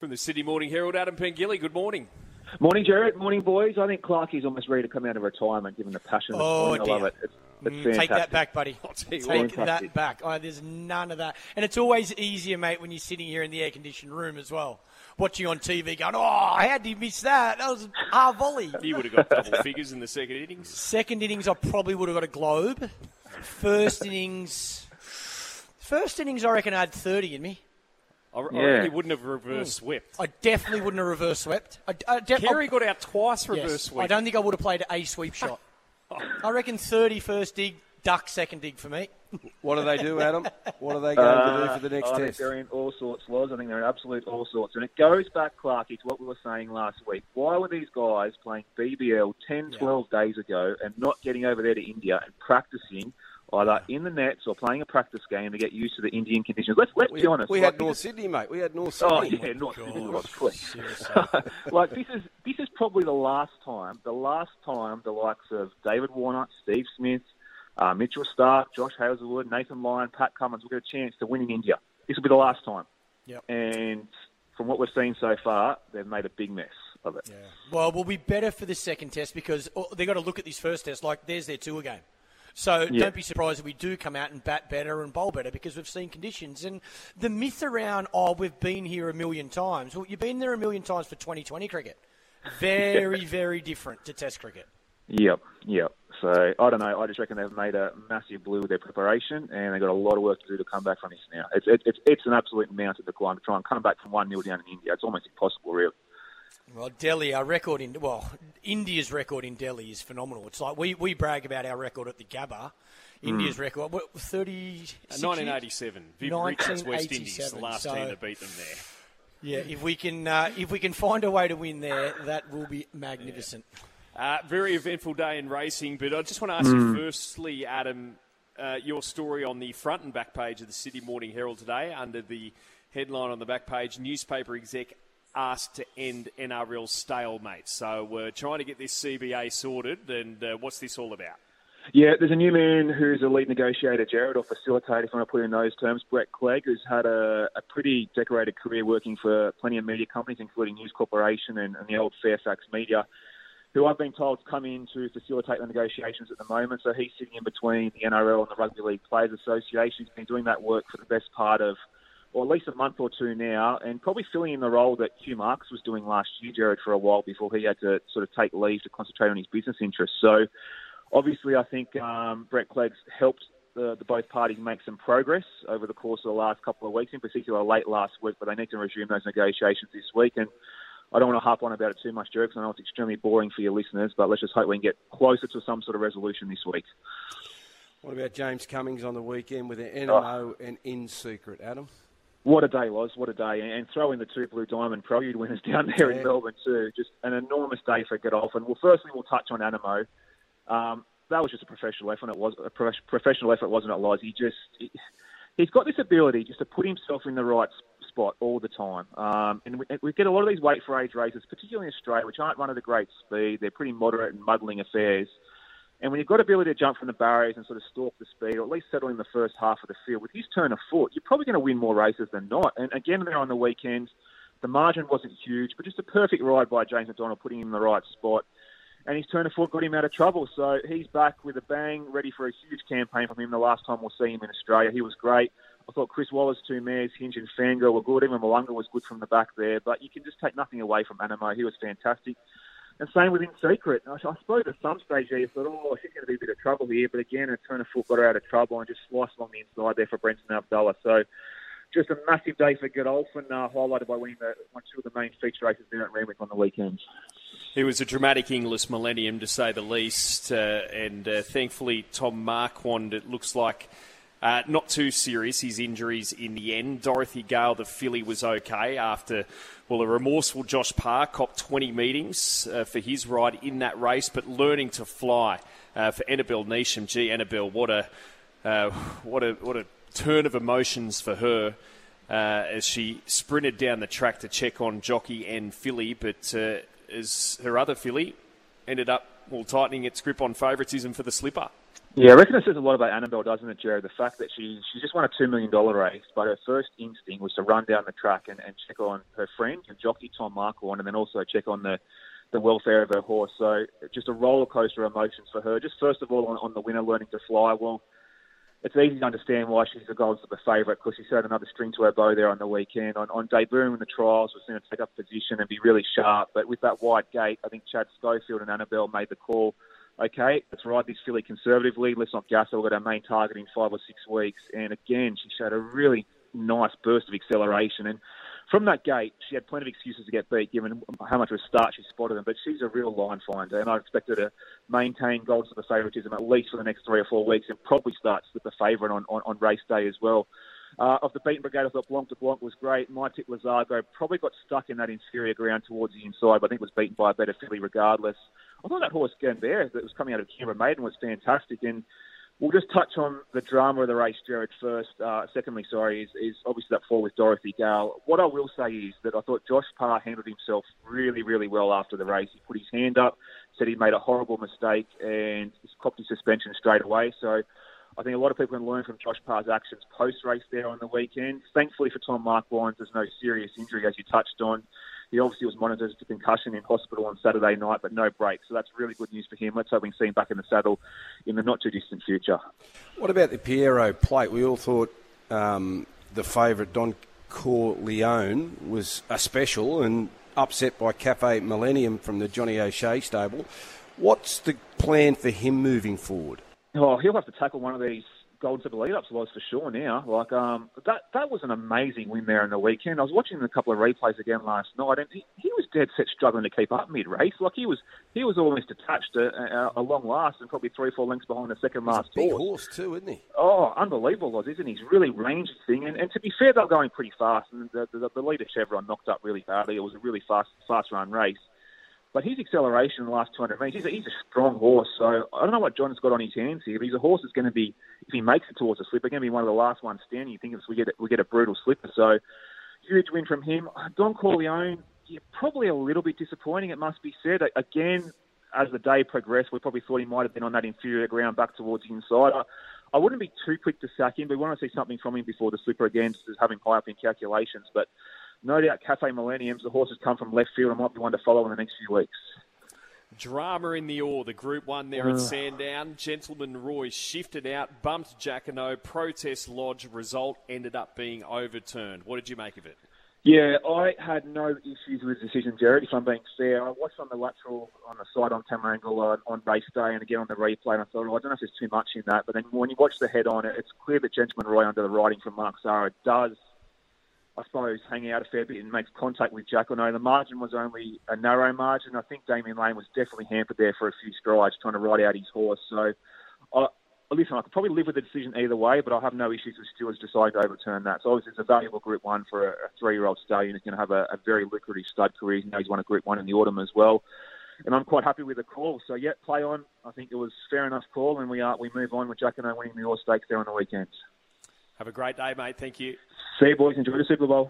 From the Sydney Morning Herald, Adam Pengilly, good morning. Morning, Jared. Morning, boys. I think Clarkie's almost ready to come out of retirement, given the passion. of the Oh. I love it. It's, it's Mm. Take that back, buddy. I'll tell you Take what. that back. Oh, there's none of that. And it's always easier, mate, when you're sitting here in the air conditioned room as well, watching on TV, going, "Oh, how did you miss that? That was our volley." You would have got double figures in the second innings. Second innings, I probably would have got a globe. First innings, first innings, I reckon I had 30 in me. I, I Yeah. reckon he wouldn't have reverse swept. I definitely wouldn't have reverse swept. I, I de- Carey I- got out twice reverse yes, sweep. I don't think I would have played a sweep shot. I reckon 30 first dig, duck second dig for me. What do they do, Adam? What are they going to do for the next Uh, I think test? they're in all sorts, Loz. I think they're in absolute all sorts. And it goes back, Clarkie, to what we were saying last week. Why were these guys playing BBL 10, 12 days ago and not getting over there to India and practicing either in the nets or playing a practice game to get used to the Indian conditions? Let's, let's We, be honest. we like, had North this Sydney, mate. We had North Sydney. Oh Sydney. yeah, not Sydney, Loz, please. Seriously. like this is this is probably the last time, the last time the likes of David Warner, Steve Smith, uh, Mitchell Starc, Josh Hazlewood, Nathan Lyon, Pat Cummins will get a chance to win in India. This will be the last time. Yep. And from what we've seen so far, they've made a big mess of it. Yeah. Well, we'll be better for the second test because oh, they've got to look at this first test like there's their tour game. So Yeah. don't be surprised if we do come out and bat better and bowl better because we've seen conditions. And the myth around, oh, we've been here a million times. Well, you've been there a million times for 2020 cricket. Very, very different to test cricket. Yep, yep. So I don't know. I just reckon they've made a massive blue with their preparation, and they've got a lot of work to do to come back from this now. It's it, it's it's an absolute mountain to climb to try and come back from one 0 down in India. It's almost impossible, really. Well, Delhi, our record in well, India's record in Delhi is phenomenal. It's like we, we brag about our record at the Gabba. India's record, what, 30. 1987. Viv Richards, West Indies, the last so- team to beat them there. Yeah, if we can uh, if we can find a way to win there, that will be magnificent. Uh, very eventful day in racing, but I just want to ask you firstly, Adam, uh, your story on the front and back page of the Sydney Morning Herald today under the headline on the back page newspaper exec asked to end NRL stalemate. So we're trying to get this CBA sorted, and uh, what's this all about? Yeah, there's a new man who's a lead negotiator, Jared, or facilitator, if you want to put it in those terms, Brett Clegg, who's had a, a pretty decorated career working for plenty of media companies, including News Corporation and, and the old Fairfax Media, who I've been told to come in to facilitate the negotiations at the moment. So he's sitting in between the NRL and the Rugby League Players Association. He's been doing that work for the best part of, or at least a month or two now, and probably filling in the role that Hugh Marks was doing last year, Jared, for a while before he had to sort of take leave to concentrate on his business interests. So obviously, I think um, Brett Clegg's helped the, the both parties make some progress over the course of the last couple of weeks, in particular late last week. But they need to resume those negotiations this week. And I don't want to harp on about it too much, Jared, because I know it's extremely boring for your listeners. But let's just hope we can get closer to some sort of resolution this week. What about James Cummings on the weekend with an NMO and in secret, Adam? What a day, Loz. What a day. And throw in the two Blue Diamond Prelude winners down there in Melbourne, too. Just an enormous day for Godolphin. Well, firstly, we'll touch on Anamoe. Um, that was just a professional effort. It was a prof- professional effort, wasn't it, Loz? He just he, he's got this ability just to put himself in the right spot all the time. Um, and we, we get a lot of these weight for age races, particularly in Australia, which aren't run at a great speed. They're pretty moderate and muddling affairs. And when you've got ability to jump from the barriers and sort of stalk the speed, or at least settle in the first half of the field, with his turn of foot, you're probably going to win more races than not. And again, there on the weekend, the margin wasn't huge, but just a perfect ride by James McDonald, putting him in the right spot. And his turn of foot got him out of trouble. So he's back with a bang, ready for a huge campaign from him the last time we'll see him in Australia. He was great. I thought Chris Waller, two mares, Hinge and Fangirl were good. Even Malunga was good from the back there. But you can just take nothing away from Anamoe. He was fantastic. And same with In Secret. I, I suppose at some stage there you thought, oh, she's going to be a bit of trouble here. But again, a turn of foot got her out of trouble and just sliced along the inside there for Brenton Avdulla. So just a massive day for Godolphin, uh, highlighted by winning the, one, two of the main feature races there at Randwick on the weekends. It was a dramatic Inglis Millennium, to say the least, uh, and uh, thankfully Tom Marquand, it looks like, uh, not too serious, his injuries in the end. Dorothy Gale, the filly, was okay after, well, a remorseful Josh Parr copped 20 meetings uh, for his ride in that race, but learning to fly uh, for Annabelle Neesham. Gee, Annabelle, what a, uh, what a, what a turn of emotions for her. Uh, as she sprinted down the track to check on Jockey and filly, but uh, as her other filly ended up well tightening its grip on favouritism for the slipper. Yeah, I reckon it says a lot about Annabelle, doesn't it, Jared? The fact that she she just won a two million dollar race, but her first instinct was to run down the track and, and check on her friend, jockey Tom Marquand, and then also check on the the welfare of her horse. So just a roller coaster of emotions for her. Just first of all on, on the winner learning to fly. Well, it's easy to understand why she's the Gold Slipper favourite because she's had another string to her bow there on the weekend. On, on debuting in the trials, was going to take up position and be really sharp, but with that wide gate, I think Chad Schofield and Annabelle made the call. Okay, let's ride this filly conservatively. Let's not gas her. We've got our main target in five or six weeks. And again, she showed a really nice burst of acceleration. And from that gate, she had plenty of excuses to get beat, given how much of a start she spotted them. But she's a real line finder, and I expect her to maintain Gold Slipper favouritism at least for the next three or four weeks, and probably start Slipper favourite on, on, on race day as well. Uh, of the beaten brigade, I thought Blanc de Blanc was great. My tip Lazargo probably got stuck in that inferior ground towards the inside, but I think was beaten by a better filly regardless. I thought that horse Gambert that was coming out of Canberra Maiden was fantastic, and We'll just touch on the drama of the race, Jared, first. Uh, secondly, sorry, is, is obviously that fall with Dorothy Gale. What I will say is that I thought Josh Parr handled himself really, really well after the race. He put his hand up, said he made a horrible mistake, and copped his suspension straight away. So I think a lot of people can learn from Josh Parr's actions post-race there on the weekend. Thankfully for Tom Marquand, there's no serious injury, as you touched on. He obviously was monitored for concussion in hospital on Saturday night, but no break. So that's really good news for him. Let's hope we can see him back in the saddle in the not too distant future. What about the Pierro plate? We all thought um, the favourite Don Corleone was a special and upset by Cafe Millennium from the Johnny O'Shea stable. What's the plan for him moving forward? Oh, he'll have to tackle one of these Gold Slipper lead ups was for sure now. Like um, that that was an amazing win there in the weekend. I was watching a couple of replays again last night, and he, he was dead set struggling to keep up mid race. Like he was he was almost attached a, a, a long last and probably three four lengths behind the second last big horse. horse too, isn't he? Oh, unbelievable was, isn't he? He's really rangy thing, and, and to be fair, they're going pretty fast. And the, the, the leader Chevron knocked up really badly. It was a really fast fast run race. But his acceleration in the last 200 metres, he's a, he's a strong horse. So I don't know what John's got on his hands here, but he's a horse that's going to be, if he makes it towards a slipper, going to be one of the last ones standing. You think we get we get a brutal slipper. So huge win from him. Don Corleone, yeah, probably a little bit disappointing, it must be said. Again, as the day progressed, we probably thought he might have been on that inferior ground back towards the inside. I, I wouldn't be too quick to sack him, but we want to see something from him before the slipper again, just having high up in calculations. But no doubt Cafe Millenniums, the horses come from left field and might be one to follow in the next few weeks. Drama in the Orr, the Group 1 there at Sandown. Gentleman Roy shifted out, bumped Jacquinot, protest lodge, result ended up being overturned. What did you make of it? Yeah, I had no issues with the decision, Jared, if I'm being fair. I watched on the lateral on the side on camera angle on, on race day and again on the replay, and I thought, oh, I don't know if there's too much in that. But then when you watch the head on, it's clear that Gentleman Roy, under the riding from Mark Zahra, does I suppose, hang out a fair bit and makes contact with Jacquinot. The margin was only a narrow margin. I think Damien Lane was definitely hampered there for a few strides trying to ride out his horse. So, I, listen, I could probably live with the decision either way, but I have no issues with stewards deciding to overturn that. So, obviously, it's a valuable Group 1 for a, three-year-old stallion who's going to have a, a very lucrative stud career. You know, he's won a Group 1 in the autumn as well. And I'm quite happy with the call. So, yeah, play on. I think it was fair enough call, and we are we move on with Jacquinot winning the Orr Stakes there on the weekends. Have a great day, mate. Thank you. See you, boys. Enjoy the Super Bowl.